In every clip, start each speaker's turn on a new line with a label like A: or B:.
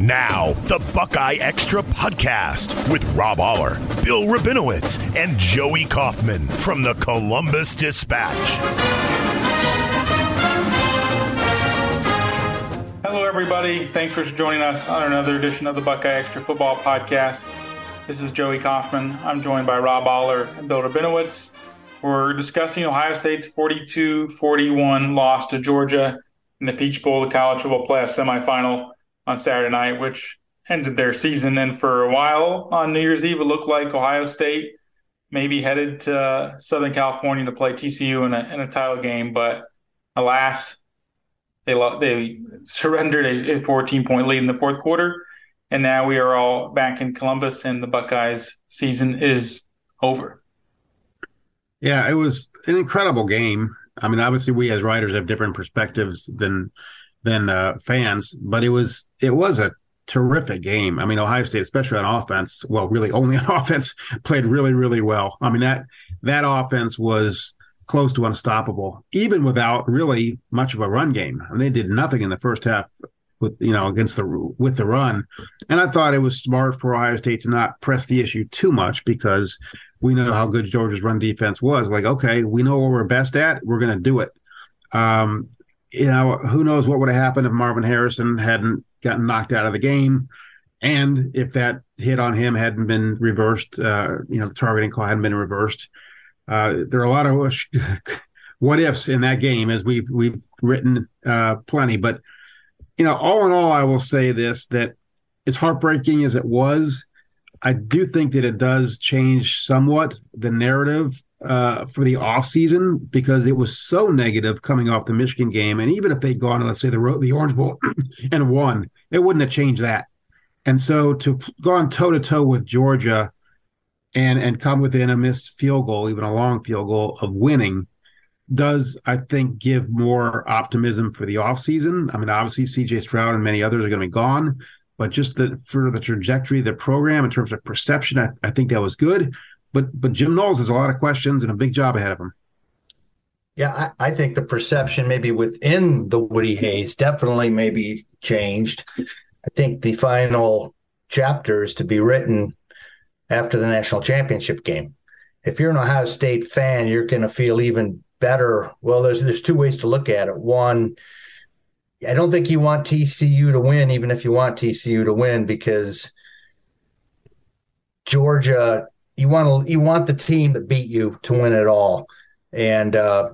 A: Now, the Buckeye Extra Podcast with Rob Oller, Bill Rabinowitz, and Joey Kaufman from the Columbus Dispatch.
B: Hello, everybody. Thanks for joining us on another edition of the Buckeye Extra Football Podcast. This is Joey Kaufman. I'm joined by Rob Oller and Bill Rabinowitz. We're discussing Ohio State's 42 41 loss to Georgia in the Peach Bowl, the college football playoff semifinal on Saturday night, which ended their season. And for a while on New Year's Eve, it looked like Ohio State maybe headed to Southern California to play TCU in a, in a title game. But alas, they they surrendered a, a 14 point lead in the fourth quarter. And now we are all back in Columbus, and the Buckeyes season is over.
C: Yeah, it was an incredible game. I mean, obviously, we as writers have different perspectives than than uh, fans, but it was it was a terrific game. I mean, Ohio State, especially on offense, well, really only on offense, played really, really well. I mean that that offense was close to unstoppable, even without really much of a run game. I mean, they did nothing in the first half with you know against the with the run, and I thought it was smart for Ohio State to not press the issue too much because we know how good Georgia's run defense was. Like, okay, we know what we're best at, we're going to do it. Um, you know, who knows what would have happened if Marvin Harrison hadn't gotten knocked out of the game, and if that hit on him hadn't been reversed. Uh, you know, the targeting call hadn't been reversed. Uh, there are a lot of what ifs in that game, as we've we've written uh, plenty. But you know, all in all, I will say this: that as heartbreaking as it was, I do think that it does change somewhat the narrative uh, for the off season because it was so negative coming off the Michigan game, and even if they'd gone, let's say the the Orange Bowl and won, it wouldn't have changed that. And so to go on toe to toe with Georgia and and come within a missed field goal, even a long field goal of winning, does I think give more optimism for the off season. I mean, obviously CJ Stroud and many others are going to be gone, but just the for the trajectory of the program in terms of perception, I, I think that was good. But but Jim Knowles has a lot of questions and a big job ahead of him.
D: Yeah, I, I think the perception maybe within the Woody Hayes definitely maybe changed. I think the final chapters to be written after the national championship game. If you're an Ohio State fan, you're going to feel even better. Well, there's there's two ways to look at it. One, I don't think you want TCU to win, even if you want TCU to win, because Georgia you want to you want the team that beat you to win it all, and uh,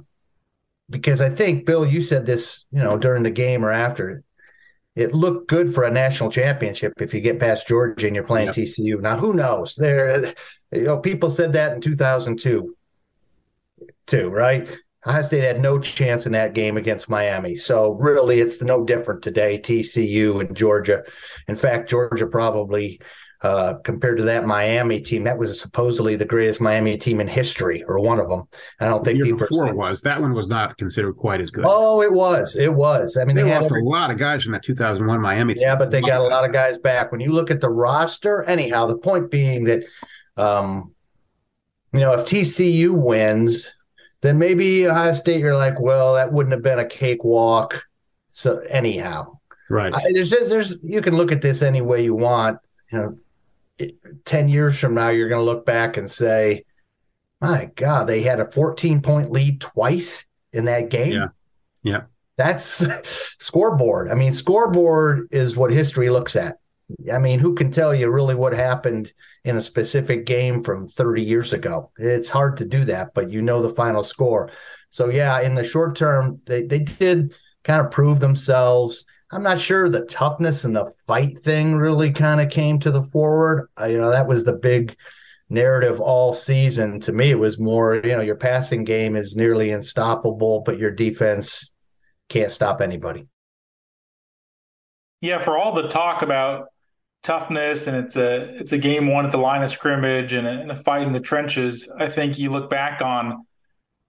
D: because I think Bill, you said this, you know, during the game or after. It looked good for a national championship if you get past Georgia and you're playing. TCU. Now, who knows? There, you know, people said that in 2002, too, right? Ohio State had no chance in that game against Miami. So really, it's no different today. TCU and Georgia. In fact, Georgia probably uh, compared to that Miami team. That was supposedly the greatest Miami team in history, or one of them. I don't think
C: the year before it was. That one was not considered quite as good.
D: Oh, it was. It was. I mean,
C: they, they lost every... a lot of guys from that 2001 Miami team.
D: Yeah, but they got a lot of guys back. When you look at the roster, anyhow, the point being that, um, you know, if TCU wins, then maybe Ohio State, you're like, well, that wouldn't have been a cakewalk. So anyhow,
C: right? I,
D: there's there's you can look at this any way you want. You know, 10 years from now, you're going to look back and say, my God, they had a 14 point lead twice in that game.
C: Yeah. Yeah.
D: That's scoreboard. I mean, scoreboard is what history looks at. I mean, who can tell you really what happened in a specific game from 30 years ago? It's hard to do that, but you know the final score. So, yeah, in the short term, they, they did kind of prove themselves. I'm not sure the toughness and the fight thing really kind of came to the forward. Uh, you know, that was the big narrative all season. To me, it was more, you know, your passing game is nearly unstoppable, but your defense can't stop anybody.
B: Yeah, for all the talk about toughness and it's a it's a game won at the line of scrimmage and a, and a fight in the trenches, I think you look back on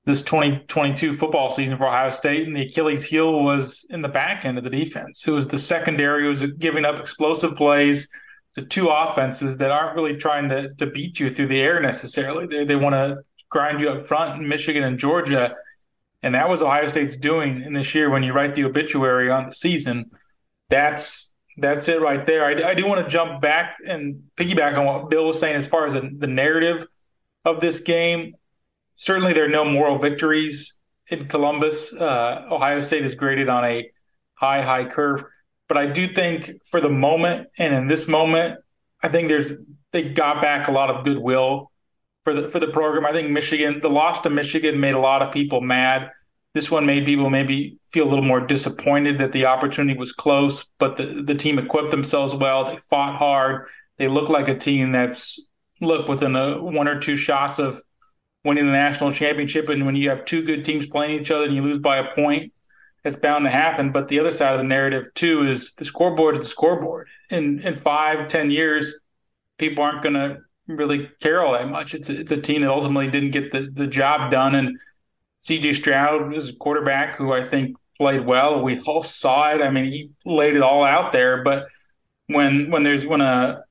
B: this 2022 football season for Ohio State, and the Achilles heel was in the back end of the defense. It was the secondary who was giving up explosive plays to two offenses that aren't really trying to, to beat you through the air necessarily. They, they want to grind you up front in Michigan and Georgia. And that was Ohio State's doing in this year when you write the obituary on the season. That's that's it right there. I, I do want to jump back and piggyback on what Bill was saying as far as the, the narrative of this game. Certainly, there are no moral victories in Columbus. Uh, Ohio State is graded on a high, high curve. But I do think for the moment and in this moment, I think there's they got back a lot of goodwill for the for the program. I think Michigan, the loss to Michigan made a lot of people mad. This one made people maybe feel a little more disappointed that the opportunity was close, but the, the team equipped themselves well. They fought hard. They look like a team that's look within a one or two shots of winning the national championship. And when you have two good teams playing each other and you lose by a point, it's bound to happen. But the other side of the narrative too is the scoreboard is the scoreboard. In in five, ten years, people aren't going to really care all that much. It's a, it's a team that ultimately didn't get the, the job done. And CJ Stroud is a quarterback who I think played well. We all saw it. I mean, he laid it all out there. But when when there's when a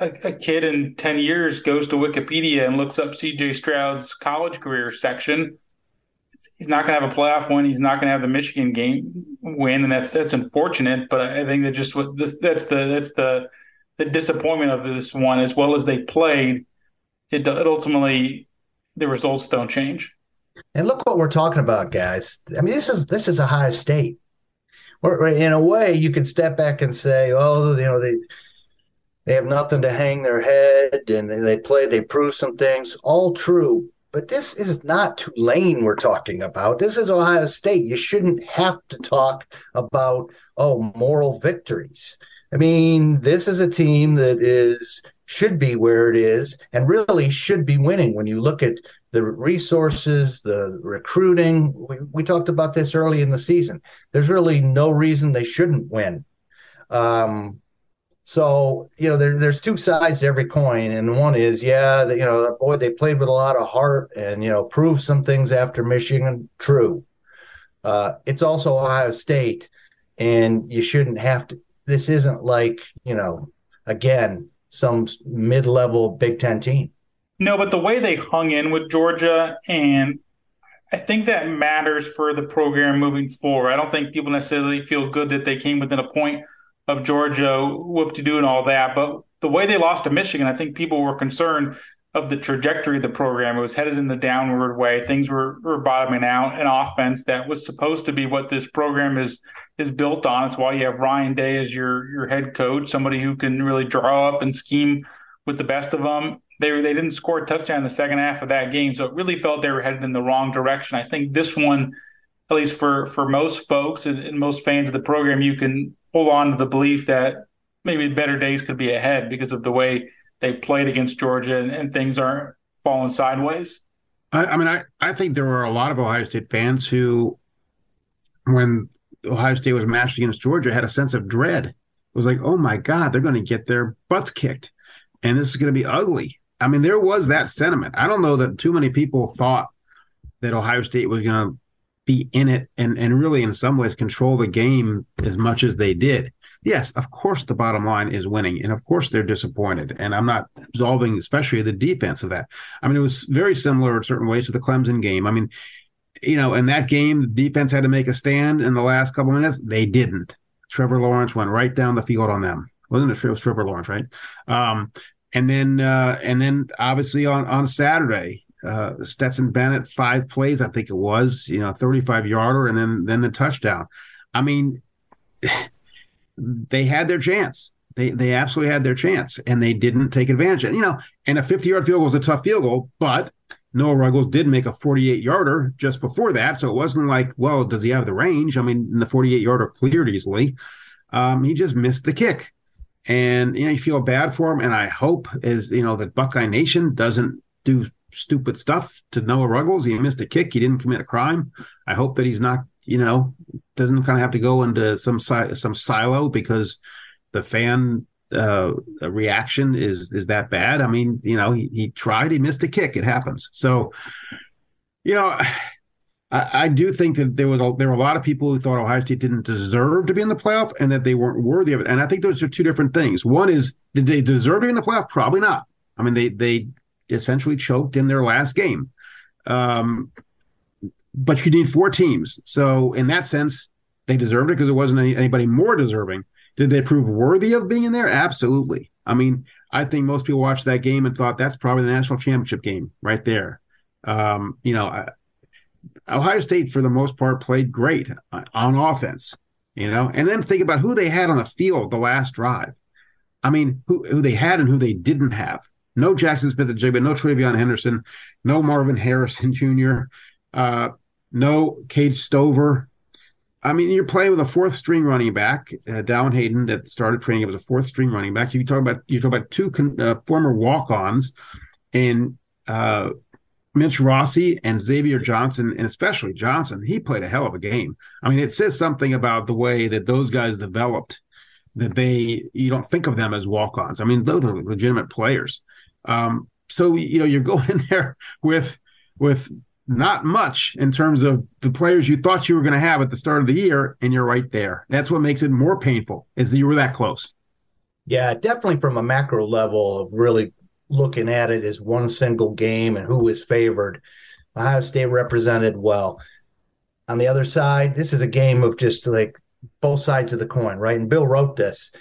B: a, a kid in 10 years goes to Wikipedia and looks up CJ Stroud's college career section, he's not going to have a playoff win. He's not going to have the Michigan game win, and that's that's unfortunate. But I think that just what this, that's the that's the the disappointment of this one, as well as they played. It, it ultimately the results don't change.
D: And look what we're talking about, guys. I mean, this is this is Ohio State. Or in a way, you can step back and say, "Oh, you know, they they have nothing to hang their head, and they play, they prove some things." All true, but this is not Tulane we're talking about. This is Ohio State. You shouldn't have to talk about oh moral victories. I mean, this is a team that is should be where it is and really should be winning when you look at the resources, the recruiting. We, we talked about this early in the season. There's really no reason they shouldn't win. Um, so you know, there, there's two sides to every coin, and one is, yeah, the, you know, boy, they played with a lot of heart, and you know, proved some things after Michigan. True. Uh, it's also Ohio State, and you shouldn't have to. This isn't like you know, again, some mid-level Big Ten team.
B: No, but the way they hung in with Georgia, and I think that matters for the program moving forward. I don't think people necessarily feel good that they came within a point of Georgia, whoop to do and all that. But the way they lost to Michigan, I think people were concerned of the trajectory of the program. It was headed in the downward way. Things were, were bottoming out. An offense that was supposed to be what this program is is built on. It's why you have Ryan Day as your your head coach, somebody who can really draw up and scheme with the best of them. They they didn't score a touchdown in the second half of that game, so it really felt they were headed in the wrong direction. I think this one, at least for for most folks and, and most fans of the program, you can hold on to the belief that maybe better days could be ahead because of the way they played against Georgia and, and things aren't falling sideways.
C: I, I, mean, I, I think there were a lot of Ohio State fans who, when Ohio State was matched against Georgia, had a sense of dread. It was like, oh my God, they're going to get their butts kicked and this is going to be ugly. I mean, there was that sentiment. I don't know that too many people thought that Ohio State was going to be in it and and really in some ways control the game as much as they did. Yes, of course the bottom line is winning, and of course they're disappointed. And I'm not absolving, especially the defense of that. I mean, it was very similar in certain ways to the Clemson game. I mean, you know, in that game, the defense had to make a stand in the last couple minutes. They didn't. Trevor Lawrence went right down the field on them. Wasn't was Trevor Lawrence, right? Um, and then, uh, and then obviously on on Saturday, uh, Stetson Bennett five plays, I think it was, you know, 35 yarder, and then then the touchdown. I mean, they had their chance. They they absolutely had their chance, and they didn't take advantage. it. You know, and a 50 yard field goal was a tough field goal, but Noah Ruggles did make a 48 yarder just before that, so it wasn't like, well, does he have the range? I mean, the 48 yarder cleared easily. Um, he just missed the kick, and you know you feel bad for him. And I hope is you know that Buckeye Nation doesn't do stupid stuff to Noah Ruggles. He missed a kick. He didn't commit a crime. I hope that he's not, you know, doesn't kind of have to go into some si- some silo because the fan uh, reaction is is that bad. I mean, you know, he, he tried. He missed a kick. It happens. So, you know. I, I do think that there was a, there were a lot of people who thought Ohio State didn't deserve to be in the playoff and that they weren't worthy of it. And I think those are two different things. One is did they deserve to be in the playoff? Probably not. I mean, they they essentially choked in their last game. Um, but you need four teams. So in that sense, they deserved it because there wasn't any, anybody more deserving Did they prove worthy of being in there? Absolutely. I mean, I think most people watched that game and thought that's probably the national championship game right there. Um, you know, Ohio State for the most part played great on offense. You know, and then think about who they had on the field the last drive. I mean, who who they had and who they didn't have. No Jackson Smith-Njigba, no TreVeyon Henderson, no Marvin Harrison Jr., uh, no Cade Stover. I mean, you're playing with a fourth string running back, uh, Dallan Hayden, that started training. It was a fourth string running back. You talk about you talk about two con- uh, former walk-ons, and uh, Mitch Rossi and Xavier Johnson, and especially Johnson. He played a hell of a game. I mean, it says something about the way that those guys developed. That they you don't think of them as walk-ons. I mean, those are legitimate players. Um, so you know, you're going in there with with not much in terms of the players you thought you were going to have at the start of the year, and you're right there. That's what makes it more painful is that you were that close.
D: Yeah, definitely from a macro level of really looking at it as one single game and who is favored. Ohio State represented well. On the other side, this is a game of just like both sides of the coin, right? And Bill wrote this.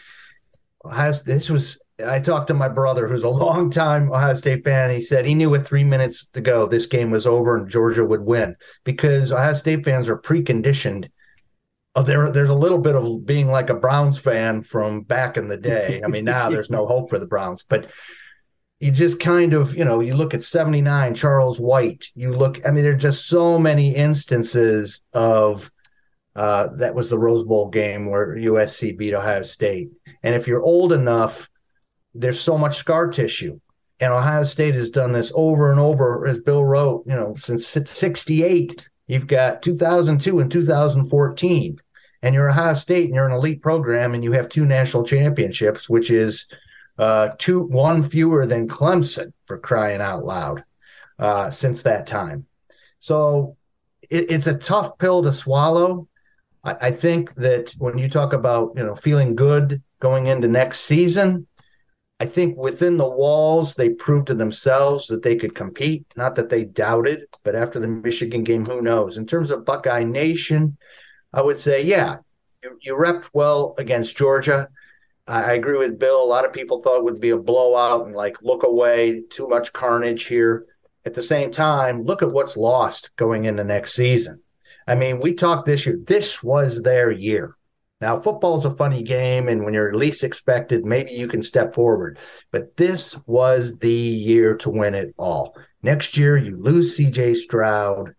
D: Ohio, this was I talked to my brother, who's a long-time Ohio State fan. He said he knew with three minutes to go, this game was over and Georgia would win because Ohio State fans are preconditioned. Oh, there, there's a little bit of being like a Browns fan from back in the day. I mean, now there's no hope for the Browns, but you just kind of, you know, you look at 79, Charles White. You look, I mean, there are just so many instances of uh, that was the Rose Bowl game where USC beat Ohio State. And if you're old enough, there's so much scar tissue. And Ohio State has done this over and over, as Bill wrote, you know, since 68. You've got 2002 and 2014. And you're Ohio State and you're an elite program and you have two national championships, which is uh, two, one fewer than Clemson for crying out loud uh, since that time. So it, it's a tough pill to swallow. I, I think that when you talk about, you know, feeling good going into next season, I think within the walls, they proved to themselves that they could compete. Not that they doubted, but after the Michigan game, who knows? In terms of Buckeye Nation, I would say, yeah, you, you repped well against Georgia. I, agree with Bill. A lot of people thought it would be a blowout and like look away, too much carnage here. At the same time, look at what's lost going into next season. I mean, we talked this year. This was their year. Now, football's a funny game, and when you're least expected, maybe you can step forward. But this was the year to win it all. Next year, you lose CJ Stroud,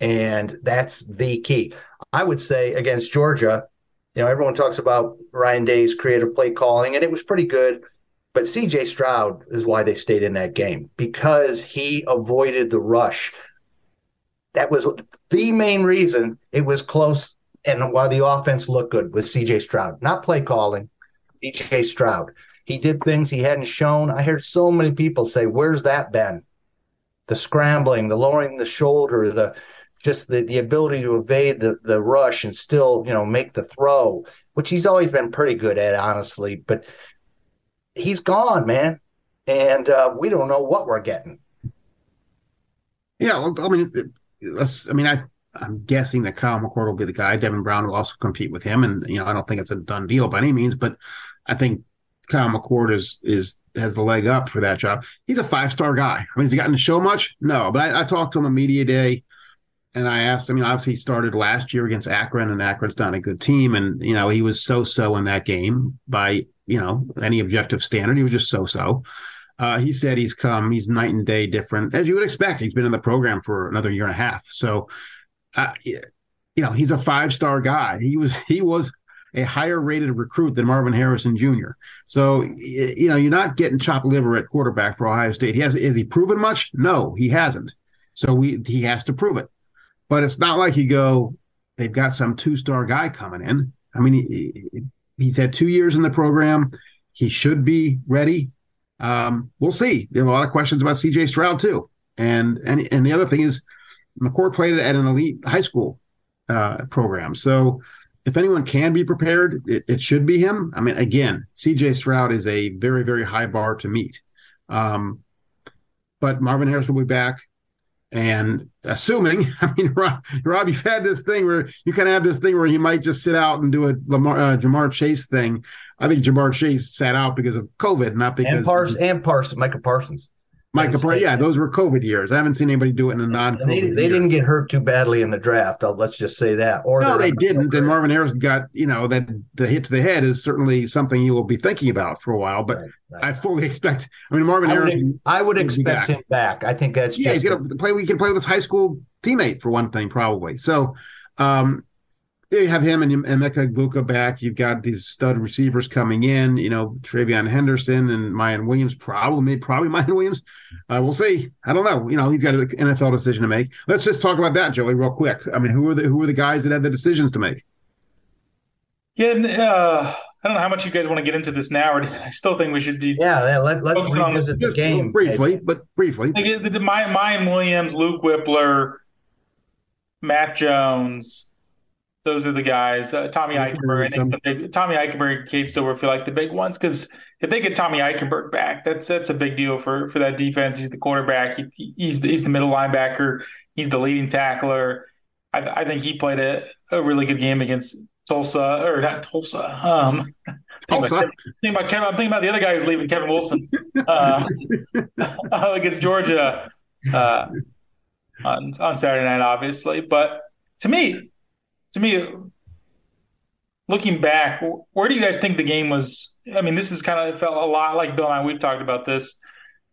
D: and that's the key. I would say against Georgia, you know, everyone talks about Ryan Day's creative play calling, and it was pretty good. But CJ Stroud is why they stayed in that game because he avoided the rush. That was the main reason it was close and why the offense looked good with CJ Stroud, not play calling, CJ Stroud. He did things he hadn't shown. I heard so many people say, Where's that been? The scrambling, the lowering the shoulder, the just the, the ability to evade the, the rush and still, you know, make the throw, which he's always been pretty good at, honestly. But he's gone, man. And uh, we don't know what we're getting.
C: Yeah, well, I mean, I mean, I I'm guessing that Kyle McCord will be the guy. Devin Brown will also compete with him, and you know I don't think it's a done deal by any means, but I think Kyle McCord is is has the leg up for that job. He's a five star guy. I mean, has he gotten to show much? No, but I, I talked to him on media day, and I asked him. You know, obviously he started last year against Akron, and Akron's not a good team, and you know he was so so in that game by you know any objective standard. He was just so so. Uh, he said he's come, he's night and day different, as you would expect. He's been in the program for another year and a half, so uh, you know, he's a five star guy. He was he was a higher rated recruit than Marvin Harrison Jr. So you know, you're not getting chopped liver at quarterback for Ohio State. He has is he proven much? No, he hasn't. So we he has to prove it. But it's not like you go, they've got some two star guy coming in. I mean, he, he's had two years in the program. He should be ready. Um, we'll see. There's a lot of questions about CJ Stroud too. And and and the other thing is McCord played at an elite high school uh, program. So if anyone can be prepared, it, it, should be him. I mean, again, CJ Stroud is a very, very high bar to meet. Um, but Marvin Harris will be back. And assuming, I mean, Rob, Rob, you've had this thing where you kind of have this thing where he might just sit out and do a Lamar, uh, Ja'Marr Chase thing. I think Ja'Marr Chase sat out because of COVID, not because
D: and Parsons and Parsons, Micah Parsons.
C: Micah, yeah, those were COVID years. I haven't seen anybody do it in a non.
D: They, they didn't get hurt too badly in the draft. let's just say that. Or
C: no, they didn't. And Marvin Harris got you know that the hit to the head is certainly something you will be thinking about for a while. But right, right. I fully expect. I mean, Marvin
D: I would, I would expect back. him back. I think that's
C: yeah.
D: Just
C: he's gonna play. We can play with his high school teammate for one thing, probably. So, um, you have him and, and Emeka Egbuka back. You've got these stud receivers coming in. You know, TreVeyon Henderson and Miyan Williams. Probably, probably Miyan Williams. Uh, we'll see. I don't know. You know, he's got an NFL decision to make. Let's just talk about that, Joey, real quick. I mean, who are the who are the guys that have the decisions to make?
B: Yeah, uh, I don't know how much you guys want to get into this now. Or I still think we should be.
D: Yeah, yeah let, us revisit the game
C: briefly, maybe. but briefly.
B: The, the, the, Miyan Williams, Luke Wypler, Matt Jones those are the guys. Uh, Tommy Eichenberg, I think the big, Tommy Eichenberg, Cade Stover feel like the big ones because if they get Tommy Eichenberg back, that's that's a big deal for for that defense. He's the quarterback. He, he's the, he's the middle linebacker. He's the leading tackler. I, I think he played a, a really good game against Tulsa or not Tulsa. Um,
C: Tulsa.
B: I'm thinking about Kevin. I'm thinking about the other guy who's leaving, Kevin Wilson, uh, against Georgia uh, on on Saturday night, obviously. But to me, to me, looking back, where do you guys think the game was? I mean, this is kind of felt a lot like Bill and I. We've talked about this.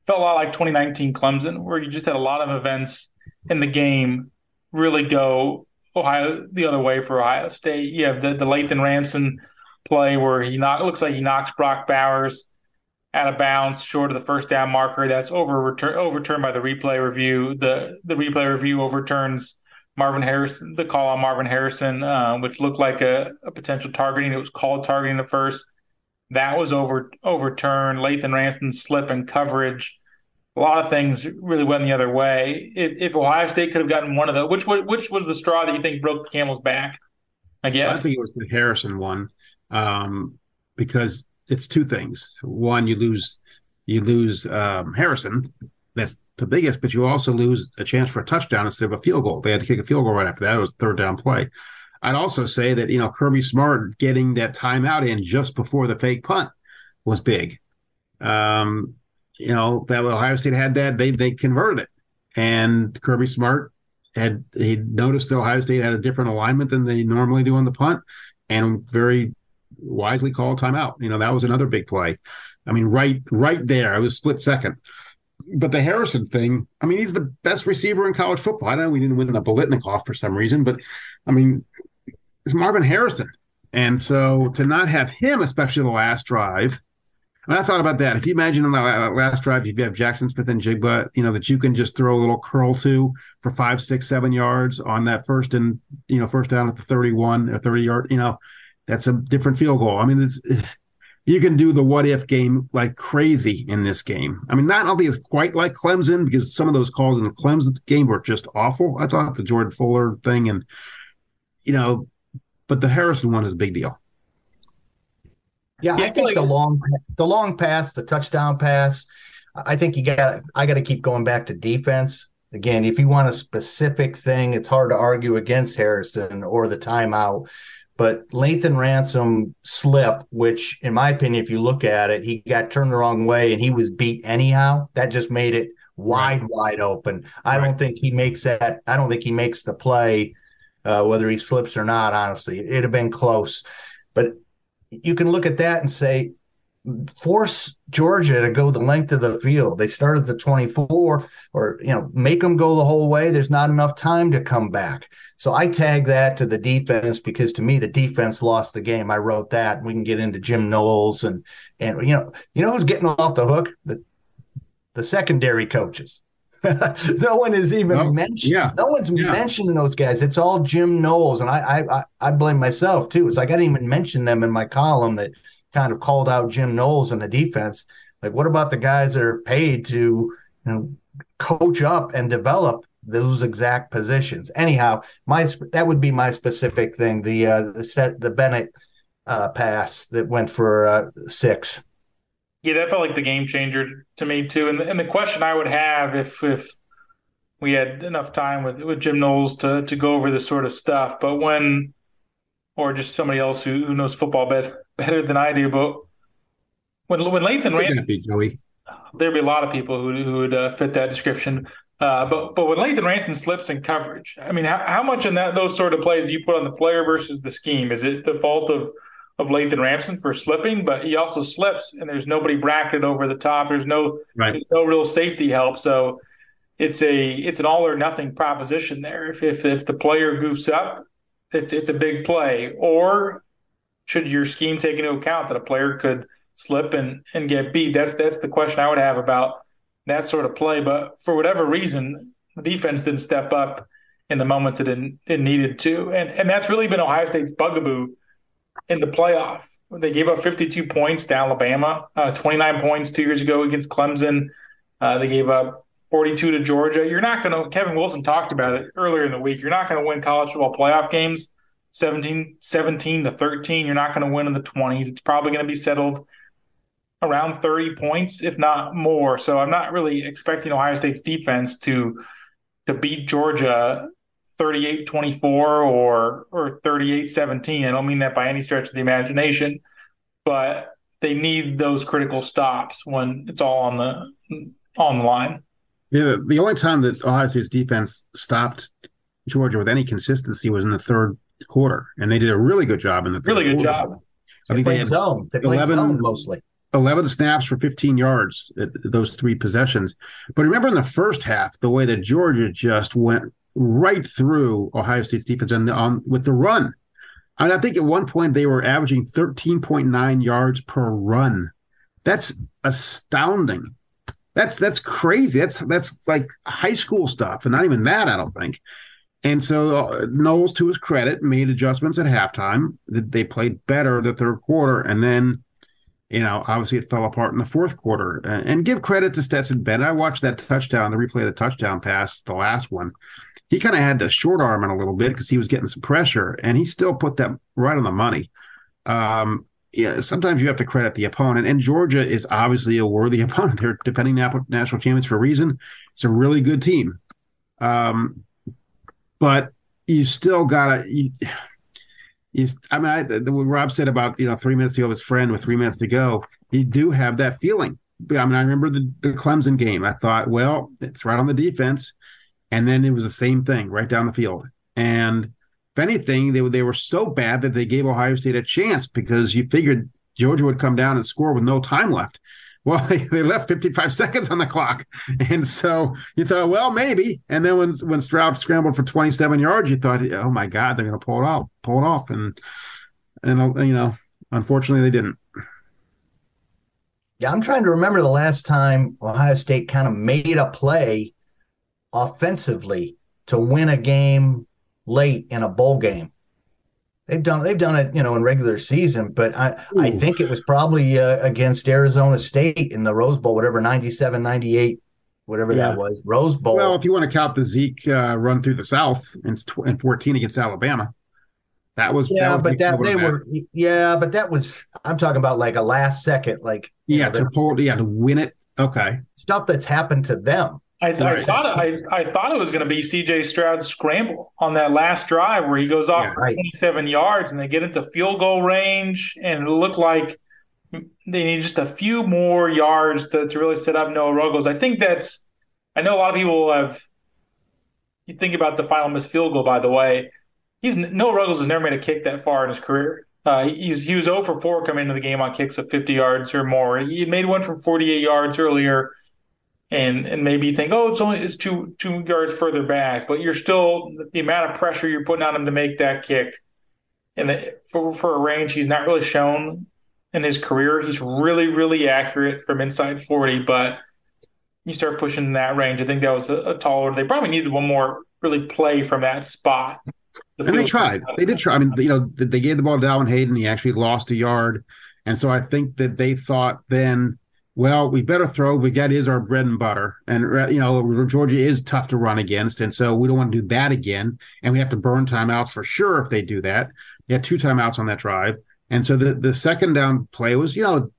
B: Felt a lot like 2019 Clemson, where you just had a lot of events in the game really go Ohio the other way for Ohio State. You have the the Lathan Ransom play where he knock looks like he knocks Brock Bowers out of bounds short of the first down marker. That's over overturned by the replay review. The the replay review overturns Marvin Harrison, the call on Marvin Harrison, uh, which looked like a, a, potential targeting. It was called targeting at first. That was over overturned. Lathan Ransom's slip and coverage. A lot of things really went the other way. If, if Ohio State could have gotten one of those, which which was the straw that you think broke the camel's back? I guess
C: I think it was the Harrison one, um, because it's two things. One, you lose you lose um, Harrison. That's the biggest, but you also lose a chance for a touchdown instead of a field goal. They had to kick a field goal right after that. It was third down play. I'd also say that, you know, Kirby Smart getting that timeout in just before the fake punt was big. Um, you know, that Ohio State had that, they they converted it. And Kirby Smart had he noticed that Ohio State had a different alignment than they normally do on the punt and very wisely called timeout. You know, that was another big play. I mean, right right there. I was split second but the Harrison thing, I mean, he's the best receiver in college football. I know we didn't win the Biletnikoff for some reason, but I mean, it's Marvin Harrison. And so to not have him, especially the last drive, I, mean, I thought about that. If you imagine on the last drive, you have Jackson Smith-Njigba, you know, that you can just throw a little curl to for five, six, seven yards on that first and, you know, first down at the 31 or 30 yard, you know, that's a different field goal. I mean, it's, you can do the what if game like crazy in this game. I mean, not only is quite like Clemson because some of those calls in the Clemson game were just awful. I thought the Jordan Fuller thing and you know, but the Harrison one is a big deal.
D: Yeah, I think the long the long pass, the touchdown pass, I think you got I got to keep going back to defense. Again, if you want a specific thing, it's hard to argue against Harrison or the timeout. But Lathan Ransom slip, which in my opinion, if you look at it, he got turned the wrong way and he was beat anyhow. That just made it wide, right. wide open. I right. don't think he makes that. I don't think he makes the play, uh, whether he slips or not. Honestly, it'd have been close. But you can look at that and say, force Georgia to go the length of the field. They started the 24, or you know, make them go the whole way. There's not enough time to come back. So I tag that to the defense because to me the defense lost the game. I wrote that. And we can get into Jim Knowles and and you know you know who's getting off the hook the the secondary coaches. no one is even no, mentioned. Yeah, no one's yeah. mentioning those guys. It's all Jim Knowles, and I, I I blame myself too. It's like I didn't even mention them in my column that kind of called out Jim Knowles and the defense. Like, what about the guys that are paid to you know coach up and develop those exact positions. Anyhow, my that would be my specific thing. The uh, the set the Bennett uh, pass that went for uh, six.
B: Yeah, that felt like the game changer to me too. And the, and the question I would have if if we had enough time with with Jim Knowles to to go over this sort of stuff. But when, or just somebody else who, who knows football better better than I do, but when when Lathan Ranthon, there'd be a lot of people who who would uh, fit that description. Uh, but but when Lathan Ranthon slips in coverage, I mean, how, how much in that those sort of plays do you put on the player versus the scheme? Is it the fault of of Lathan Ransom for slipping, but he also slips, and there's nobody bracketed over the top. There's no right. there's no real safety help, so it's a it's an all or nothing proposition there. If if if the player goofs up, it's it's a big play. Or should your scheme take into account that a player could slip and and get beat? That's that's the question I would have about that sort of play. But for whatever reason, the defense didn't step up in the moments it, it needed to, and and that's really been Ohio State's bugaboo in the playoff. They gave up 52 points to Alabama, uh, 29 points two years ago against Clemson. Uh, they gave up 42 to Georgia. You're not going to, Kevin Wilson talked about it earlier in the week. You're not going to win college football playoff games 17, 17 to 13. You're not going to win in the 20s. It's probably going to be settled around 30 points, if not more. So I'm not really expecting Ohio State's defense to to beat Georgia 38-24 or or 38-17. I don't mean that by any stretch of the imagination, but they need those critical stops when it's all on the on the line.
C: Yeah, the only time that Ohio State's defense stopped Georgia with any consistency was in the third quarter, and they did a really good job in the third
B: really good
C: quarter.
B: job.
D: I think they, had zone. They 11, zone mostly.
C: 11 snaps for 15 yards at those three possessions. But remember in the first half, the way that Georgia just went right through Ohio State's defense and on with the run. I mean, I think at one point they were averaging 13.9 yards per run. That's astounding. That's that's crazy. That's that's like high school stuff, and not even that. I don't think. And so uh, Knowles, to his credit, made adjustments at halftime. They played better the third quarter, and then, you know, obviously it fell apart in the fourth quarter. And give credit to Stetson Bennett. I watched that touchdown, the replay of the touchdown pass, the last one. He kind of had to short arm it a little bit because he was getting some pressure, and he still put that right on the money. Um, yeah, sometimes you have to credit the opponent, and Georgia is obviously a worthy opponent. They're defending national champions for a reason. It's a really good team, um, but you still gotta. You, I mean, I, the, what Rob said about you know three minutes to go, his friend with three minutes to go. You do have that feeling. I mean, I remember the, the Clemson game. I thought, well, it's right on the defense, and then it was the same thing right down the field, and if anything, they, they were so bad that they gave Ohio State a chance because you figured Georgia would come down and score with no time left. Well, they, left 55 seconds on the clock. And so you thought, well, maybe. And then when when Stroud scrambled for 27 yards, you thought, oh my God, they're going to pull it off, pull it off. And, and, uh, you know, unfortunately they didn't.
D: Yeah, I'm trying to remember the last time Ohio State kind of made a play offensively to win a game late in a bowl game. They've done they've done it, you know, in regular season, but I Ooh. I think it was probably uh, against Arizona State in the Rose Bowl, whatever 97, 98, whatever yeah. that was, Rose Bowl.
C: Well, if you want to count the Zeke uh, run through the South in, in 14 against Alabama, that was
D: yeah,
C: that was
D: but that they were yeah, but that was I'm talking about like a last second, like
C: yeah, know, to pull yeah to win it. Okay,
D: stuff that's happened to them.
B: I, I thought it, I, I thought it was going to be C.J. Stroud's scramble on that last drive where he goes off yeah, for right. 27 yards and they get into field goal range and it looked like they need just a few more yards to, to really set up Noah Ruggles. I think that's I know a lot of people have you think about the final missed field goal. By the way, he's Noah Ruggles has never made a kick that far in his career. Uh, he, was, he was 0 for 4 coming into the game on kicks of 50 yards or more. He made one from 48 yards earlier and and maybe think, oh, it's only it's two two yards further back, but you're still the amount of pressure you're putting on him to make that kick, and the, for for a range he's not really shown in his career. He's really really accurate from inside forty, but you start pushing that range. I think that was a, a taller. They probably needed one more really play from that spot.
C: The and they tried. They did try. I mean, you know, they gave the ball to Dallan Hayden. He actually lost a yard, and so I think that they thought then well, we better throw. We got is our bread and butter, and you know Georgia is tough to run against, and so we don't want to do that again. And we have to burn timeouts for sure if they do that. They had two timeouts on that drive, and so the the second down play was you know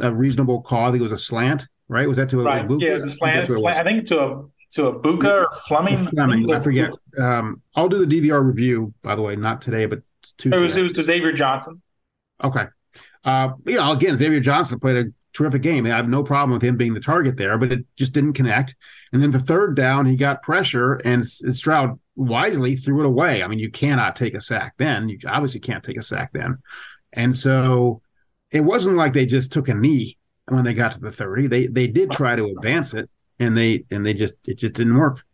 C: a reasonable call. I think it was a slant, right? Was that to a
B: right? Yeah, it was a slant. slant. I think to a to Egbuka or Fleming.
C: Fleming, I forget. Um, I'll do the DVR review. By the way, not today, but
B: Tuesday. It was it was to Xavier Johnson.
C: Okay. Uh, you know, again, Xavier Johnson played a terrific game. I have no problem with him being the target there, but it just didn't connect. And then the third down, he got pressure, and Stroud wisely threw it away. I mean, you cannot take a sack then. You obviously can't take a sack then. And so it wasn't like they just took a knee when they got to the 30. They they did try to advance it and they and they just it just didn't work.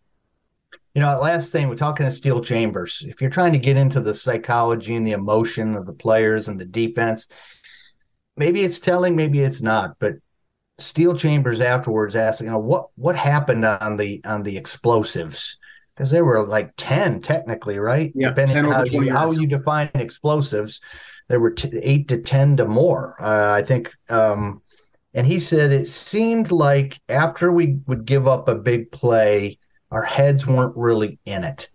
D: You know, last thing we're talking to Steele Chambers. If you're trying to get into the psychology and the emotion of the players and the defense, maybe it's telling, maybe it's not. But Steele Chambers afterwards asked, you know, what what happened on the on the explosives? Because there were like ten technically, right?
C: Yeah, Depending
D: on how you, how you define explosives, there were t- eight to ten to more. Uh, I think. Um, and he said it seemed like after we would give up a big play, our heads weren't really in it.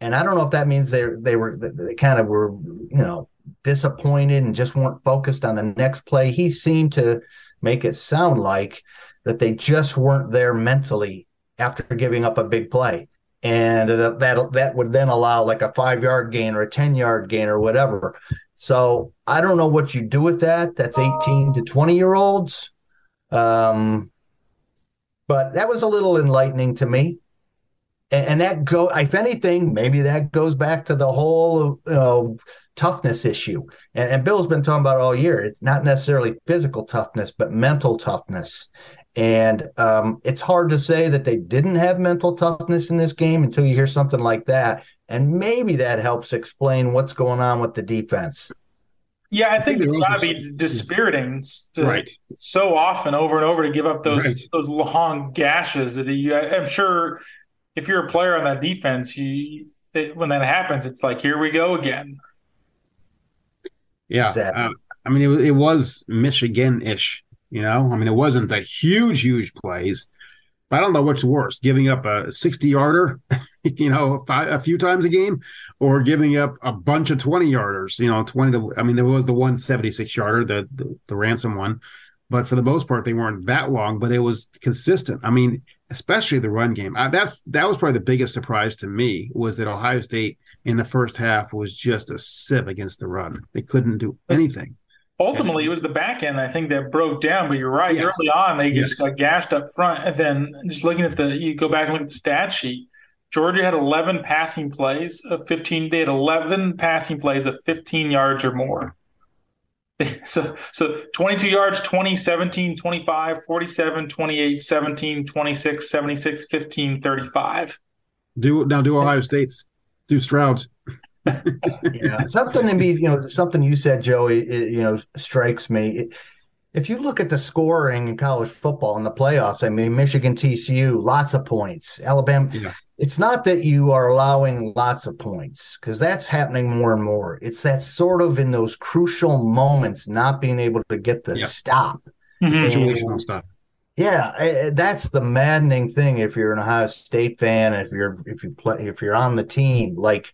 D: And I don't know if that means they they were they kind of were you know disappointed and just weren't focused on the next play. He seemed to make it sound like that they just weren't there mentally after giving up a big play. And that, that that would then allow like a five yard gain or a 10 yard gain or whatever. So I don't know what you do with that. That's 18 to 20 year olds. Um, but that was a little enlightening to me. And, and that go, if anything, maybe that goes back to the whole you know, toughness issue. And, and Bill's been talking about all year. It's not necessarily physical toughness, but mental toughness. And um, it's hard to say that they didn't have mental toughness in this game until you hear something like that. And maybe that helps explain what's going on with the defense.
B: Yeah, I think, it's got to be dispiriting to, right. so often over and over to give up those right. those long gashes. That you, I'm sure if you're a player on that defense, you when that happens, it's like here we go again.
C: Yeah, exactly. uh, I mean it, it was Michigan-ish. You know, I mean it wasn't the huge, huge plays, I don't know what's worse, giving up a 60 yarder, you know, five, a few times a game, or giving up a bunch of 20 yarders, you know, 20 to, I mean, there was the 176 yarder, the, the, the ransom one, but for the most part, they weren't that long, but it was consistent. I mean, especially the run game. I, that's, that was probably the biggest surprise to me was that Ohio State in the first half was just a sieve against the run. They couldn't do anything.
B: Ultimately, it was the back end I think that broke down. But you're right. Yes. Early on, they yes. just got gashed up front, and then just looking at the, you go back and look at the stat sheet. Georgia had 11 passing plays of 15. They had 11 passing plays of 15 yards or more. So, so 22 yards, 20, 17, 25, 47, 28, 17, 26, 76, 15, 35.
C: Do now do Ohio State's do Stroud's
D: yeah, something to me, you know, something you said, Joey, it, you know, strikes me. if you look at the scoring in college football in the playoffs, I mean, Michigan, TCU, lots of points. Alabama, yeah. it's not that you are allowing lots of points because that's happening more and more. It's that sort of in those crucial moments, not being able to get the yeah. stop.
C: Mm-hmm. Situational stuff.
D: Yeah, eh, eh, that's the maddening thing. If you're an Ohio State fan, if you're if you play if you're on the team, like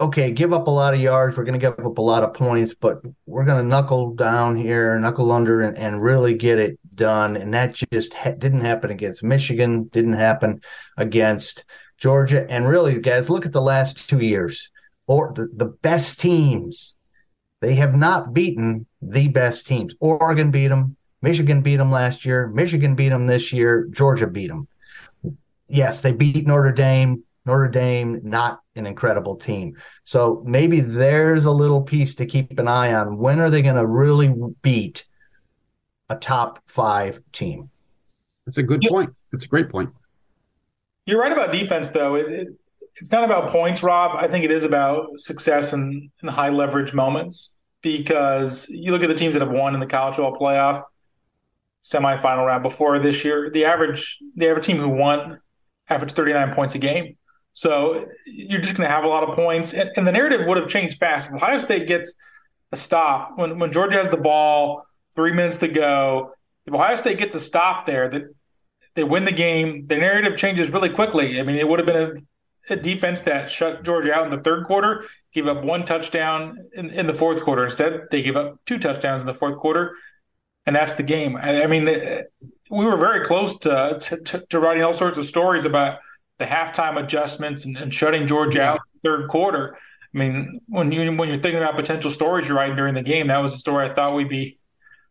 D: okay, give up a lot of yards. We're going to give up a lot of points, but we're going to knuckle down here, knuckle under, and, and really get it done. And that just ha- didn't happen against Michigan, didn't happen against Georgia. And really, guys, look at the last two years or the, the best teams. They have not beaten the best teams. Oregon beat them. Michigan beat them last year. Michigan beat them this year. Georgia beat them. Yes, they beat Notre Dame. Notre Dame, not an incredible team. So maybe there's a little piece to keep an eye on. When are they going to really beat a top five team?
C: That's a good point. That's a great point.
B: You're right about defense, though. It, it, it's not about points, Rob. I think it is about success in, in high leverage moments because you look at the teams that have won in the college football playoff semifinal round before this year. The average the average team who won averaged 39 points a game. So you're just going to have a lot of points, and, and, the narrative would have changed fast. If Ohio State gets a stop when when Georgia has the ball, three minutes to go. If Ohio State gets a stop there, that they win the game, the narrative changes really quickly. I mean, it would have been a, a, defense that shut Georgia out in the third quarter, gave up one touchdown in, in the fourth quarter. Instead, they gave up two touchdowns in the fourth quarter. And that's the game. I, I mean, uh, we were very close to, to, to writing all sorts of stories about the halftime adjustments and, and shutting Georgia yeah. out third quarter. I mean, when you when you're thinking about potential stories you're writing during the game, that was the story I thought we'd be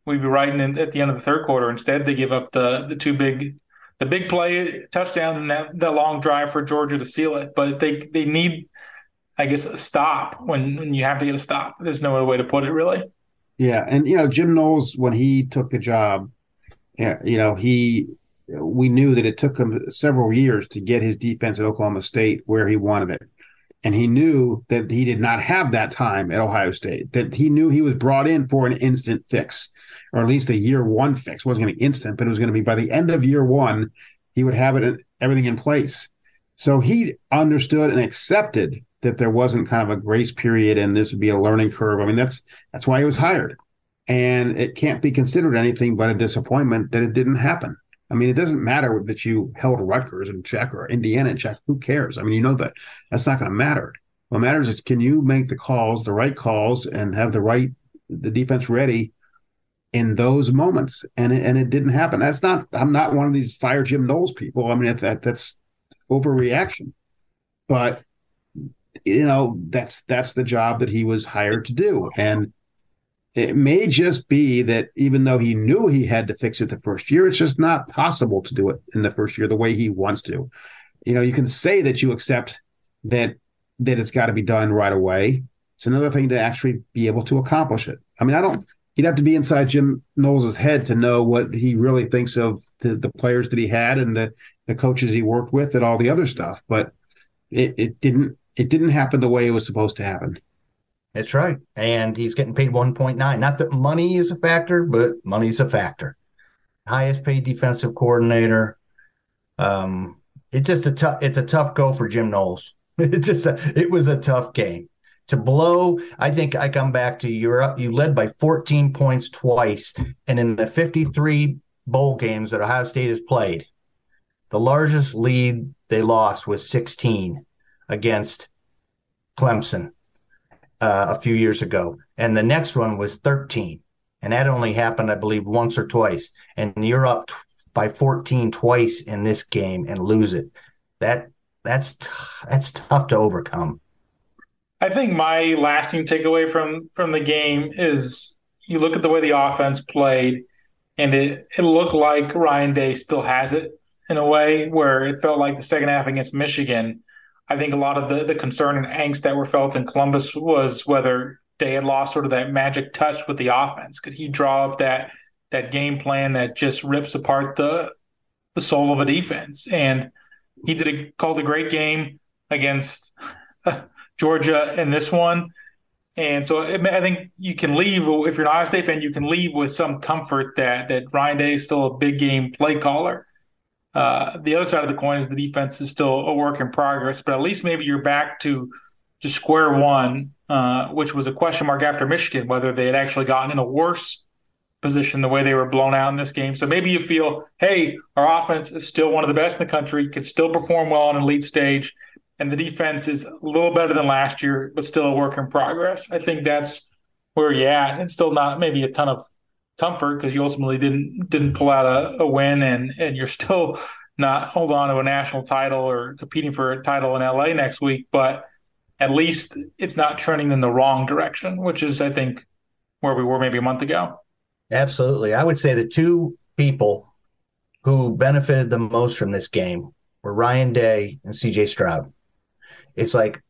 B: we'd be writing in, at the end of the third quarter. Instead, they give up the the two big the big play touchdown and that that long drive for Georgia to seal it. But they they need, I guess, a stop when, when you have to get a stop. There's no other way to put it, really.
C: Yeah, and you know Jim Knowles when he took the job, you know he we knew that it took him several years to get his defense at Oklahoma State where he wanted it. And he knew that he did not have that time at Ohio State, that he knew he was brought in for an instant fix, or at least a year one fix. It wasn't going to be instant, but it was going to be by the end of year one, he would have it everything in place. So he understood and accepted that there wasn't kind of a grace period and this would be a learning curve. I mean, that's that's why he was hired. And it can't be considered anything but a disappointment that it didn't happen. I mean, it doesn't matter that you held Rutgers in check or Indiana in check. Who cares? I mean, you know that that's not going to matter. What matters is can you make the calls, the right calls, and have the right the defense ready in those moments. And it, and it didn't happen. That's not. I'm not one of these fire Jim Knowles people. I mean, that that's overreaction. But you know, that's that's the job that he was hired to do, and it may just be that even though he knew he had to fix it the first year, it's just not possible to do it in the first year the way he wants to. You know, you can say that you accept that that it's got to be done right away. It's another thing to actually be able to accomplish it. I mean, I don't. You'd have to be inside Jim Knowles' head to know what he really thinks of the, the players that he had and the, the coaches he worked with and all the other stuff. But it, it didn't it didn't happen the way it was supposed to happen.
D: That's right. And he's getting paid 1.9. Not that money is a factor, but money's a factor. Highest paid defensive coordinator. Um, it's just a tough it's a tough go for Jim Knowles. It just a, it was a tough game. To blow, I think I come back to Europe. You led by 14 points twice, and in the 53 bowl games that Ohio State has played, the largest lead they lost was 16 against Clemson uh, a few years ago, and the next one was 13, and that only happened, I believe, once or twice. And you're up t- by 14 twice in this game and lose it. That that's t- that's tough to overcome.
B: I think my lasting takeaway from from the game is you look at the way the offense played, and it it looked like Ryan Day still has it in a way where it felt like the second half against Michigan I think a lot of the, the concern and angst that were felt in Columbus was whether Day had lost sort of that magic touch with the offense. Could he draw up that that game plan that just rips apart the the soul of a defense? And he did a called a great game against uh, Georgia in this one. And so I think you can leave if you're an Ohio State fan, you can leave with some comfort that that Ryan Day is still a big game play caller. Uh, the other side of the coin is the defense is still a work in progress, but at least maybe you're back to to square one, uh, which was a question mark after Michigan whether they had actually gotten in a worse position the way they were blown out in this game. So maybe you feel, hey, our offense is still one of the best in the country, can still perform well on elite stage, and the defense is a little better than last year, but still a work in progress. I think that's where you're at. and still not maybe a ton of comfort because you ultimately didn't didn't pull out a, a, win and and you're still not hold on to a national title or competing for a title in LA next week, but at least it's not trending in the wrong direction, which is I think where we were maybe a month ago.
D: Absolutely. I would say the two people who benefited the most from this game were Ryan Day and CJ Stroud. It's like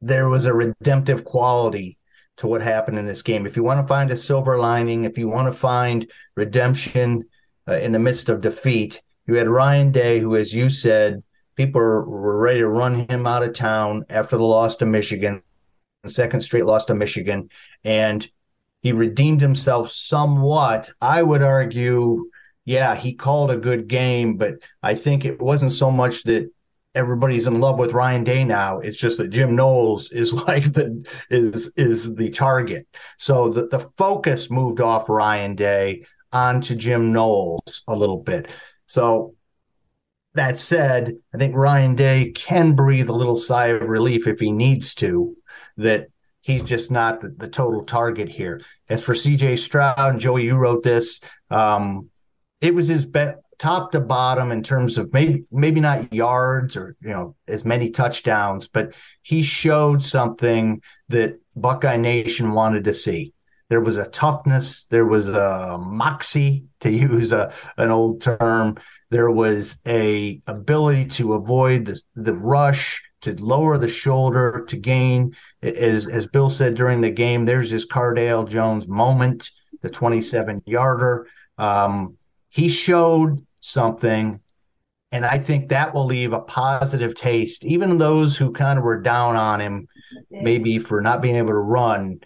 D: there was a redemptive quality to what happened in this game. If you want to find a silver lining, if you want to find redemption uh, in the midst of defeat, you had Ryan Day, who, as you said, people were ready to run him out of town after the loss to Michigan, the second straight loss to Michigan, and he redeemed himself somewhat. I would argue, yeah, he called a good game, but I think it wasn't so much that everybody's in love with Ryan Day now. It's just that Jim Knowles is like the is is the target. So the, the focus moved off Ryan Day onto Jim Knowles a little bit. So that said, I think Ryan Day can breathe a little sigh of relief if he needs to, that he's just not the, the total target here. As for CJ Stroud and Joey, you wrote this. Um, it was his bet top to bottom in terms of maybe maybe not yards or you know as many touchdowns, but he showed something that Buckeye Nation wanted to see. There was a toughness, there was a moxie, to use a, an old term. There was a ability to avoid the, the rush, to lower the shoulder, to gain. As as Bill said during the game, there's this Cardale Jones moment, the 27 yarder. Um, he showed something and I think that will leave a positive taste. Even those who kind of were down on him, maybe for not being able to run,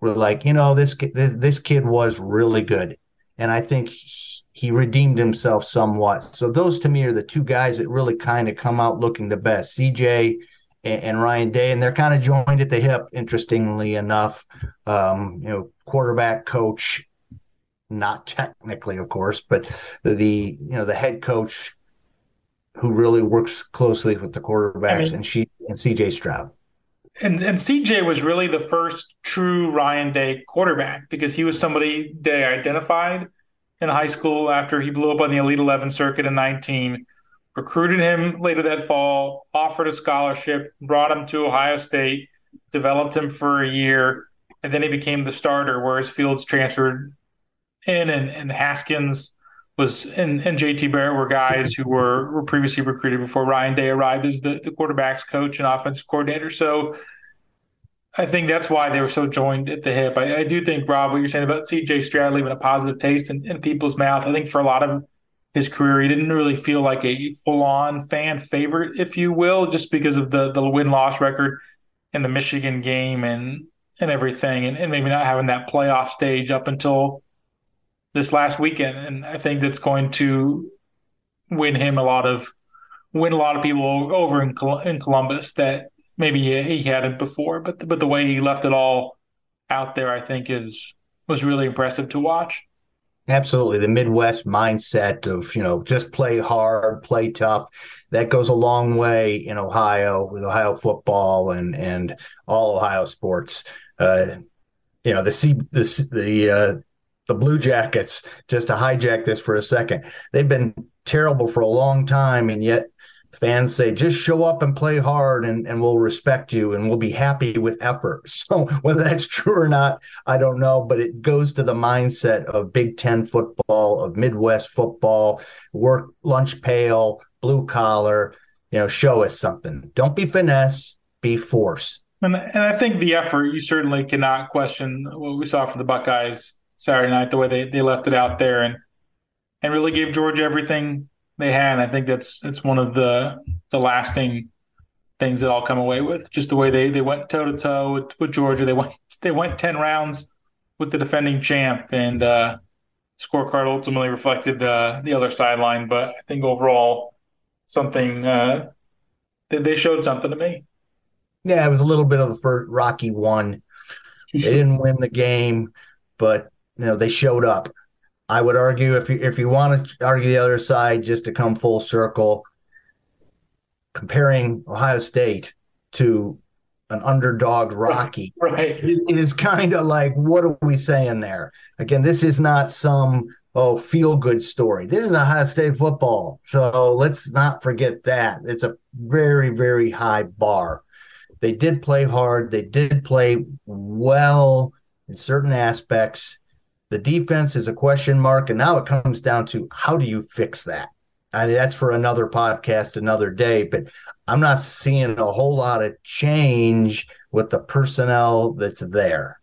D: were like, you know, this this this kid was really good, and I think he redeemed himself somewhat. So those to me are the two guys that really kind of come out looking the best, CJ and, and Ryan Day, and they're kind of joined at the hip. Interestingly enough, um, you know, quarterback coach not technically, of course, but the, you know the head coach who really works closely with the quarterbacks I mean, and she and CJ Stroud.
B: And and CJ was really the first true Ryan Day quarterback because he was somebody Day identified in high school after he blew up on the Elite Eleven circuit in 19. Recruited him later that fall, offered a scholarship, brought him to Ohio State, developed him for a year, and then he became the starter. Whereas Fields transferred in, and, and Haskins was and, and JT Barrett were guys who were, were previously recruited before Ryan Day arrived as the, the quarterback's coach and offensive coordinator. So I think that's why they were so joined at the hip. I, I do think, Rob, what you're saying about CJ Stroud leaving a positive taste in, in people's mouth. I think for a lot of his career, he didn't really feel like a full on fan favorite, if you will, just because of the the win loss record in the Michigan game and and everything, and, and maybe not having that playoff stage up until this last weekend, and I think that's going to win him a lot of win a lot of people over in, in Columbus that maybe he hadn't before. But the, but the way he left it all out there, I think is was really impressive to watch.
D: Absolutely, the Midwest mindset of you know just play hard, play tough. That goes a long way in Ohio with Ohio football and and all Ohio sports. Uh, you know the C, the the uh, the Blue Jackets, just to hijack this for a second, they've been terrible for a long time, and yet fans say just show up and play hard and, and we'll respect you and we'll be happy with effort. So whether that's true or not i don't know but it goes to the mindset of big ten football of midwest football work lunch pail blue collar you know show us something. Don't be finesse be force.
B: And, and i think the effort you certainly cannot question what we saw from the buckeyes Saturday night, the way they, they left it out there and and really gave Georgia everything they had. And I think that's that's one of the the lasting things that I'll come away with. Just the way they they went toe to toe with Georgia. They went they went ten rounds with the defending champ, and uh, scorecard ultimately reflected uh, the other sideline. But I think overall, something uh, they, they showed something to me.
D: Yeah, it was a little bit of the first Rocky one. They didn't win the game, but you know they showed up. I would argue if you if you want to argue the other side, just to come full circle, comparing Ohio State to an underdog Rocky
B: right, right.
D: is kind of like what are we saying there? Again, this is not some oh feel good story. This is Ohio State football, so let's not forget that it's a very very high bar. They did play hard. They did play well in certain aspects. The defense is a question mark, and now it comes down to how do you fix that? I mean, that's for another podcast, another day. But I'm not seeing a whole lot of change with the personnel that's there.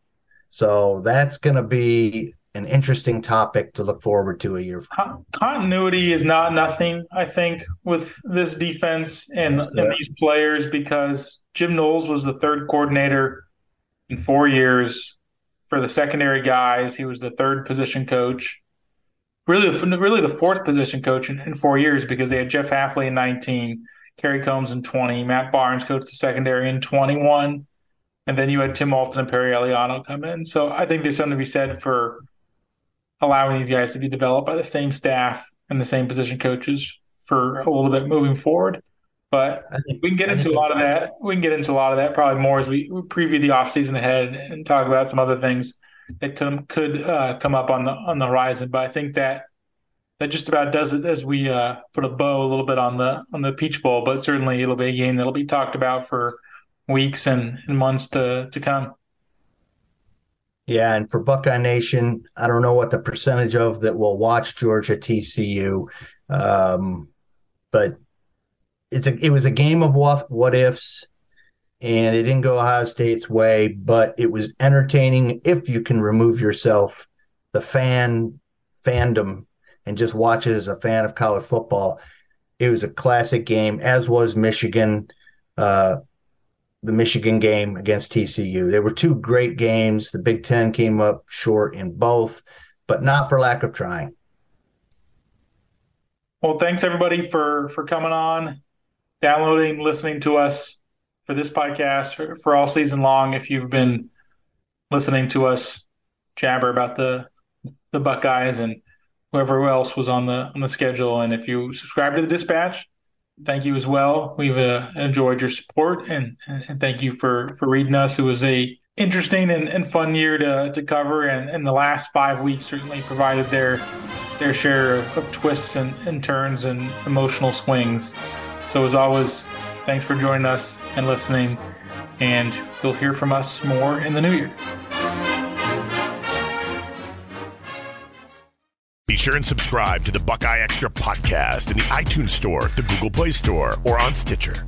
D: So that's going to be an interesting topic to look forward to a year. From.
B: Continuity is not nothing, I think, with this defense and, yeah. and these players because Jim Knowles was the third coordinator in four years for the secondary guys. He was the third position coach, really, really the fourth position coach in, in four years because they had Jeff Hafley in 19, Kerry Coombs in 20, Matt Barnes coached the secondary in 21, and then you had Tim Walton and Perry Eliano come in. So I think there's something to be said for allowing these guys to be developed by the same staff and the same position coaches for a little bit moving forward. But think, we can get into a lot of that. We can get into a lot of that probably more as we preview the offseason ahead and talk about some other things that could could uh, come up on the on the horizon. But I think that that just about does it as we uh, put a bow a little bit on the on the Peach Bowl. But certainly it'll be a game that'll be talked about for weeks and, and months to to come.
D: Yeah, and for Buckeye Nation, I don't know what the percentage of that will watch Georgia TCU, um, but it's a it was a game of what what ifs, and it didn't go Ohio State's way, but it was entertaining if you can remove yourself the fan fandom and just watch it as a fan of college football. It was a classic game, as was Michigan. Uh, the Michigan game against TCU. There were two great games. The Big Ten came up short in both, but not for lack of trying.
B: Well, thanks everybody for for coming on, downloading, listening to us for this podcast for, for all season long. If you've been listening to us jabber about the the Buckeyes and whoever else was on the on the schedule, and if you subscribe to the Dispatch, thank you as well. We've uh, enjoyed your support and, and thank you for for reading us. It was a interesting and, and fun year to to cover, and, and the last five weeks certainly provided their their share of, of twists and, and turns and emotional swings. So as always, thanks for joining us and listening, and you'll hear from us more in the new year.
A: Be sure and subscribe to the Buckeye Extra podcast in the iTunes Store, the Google Play Store, or on Stitcher.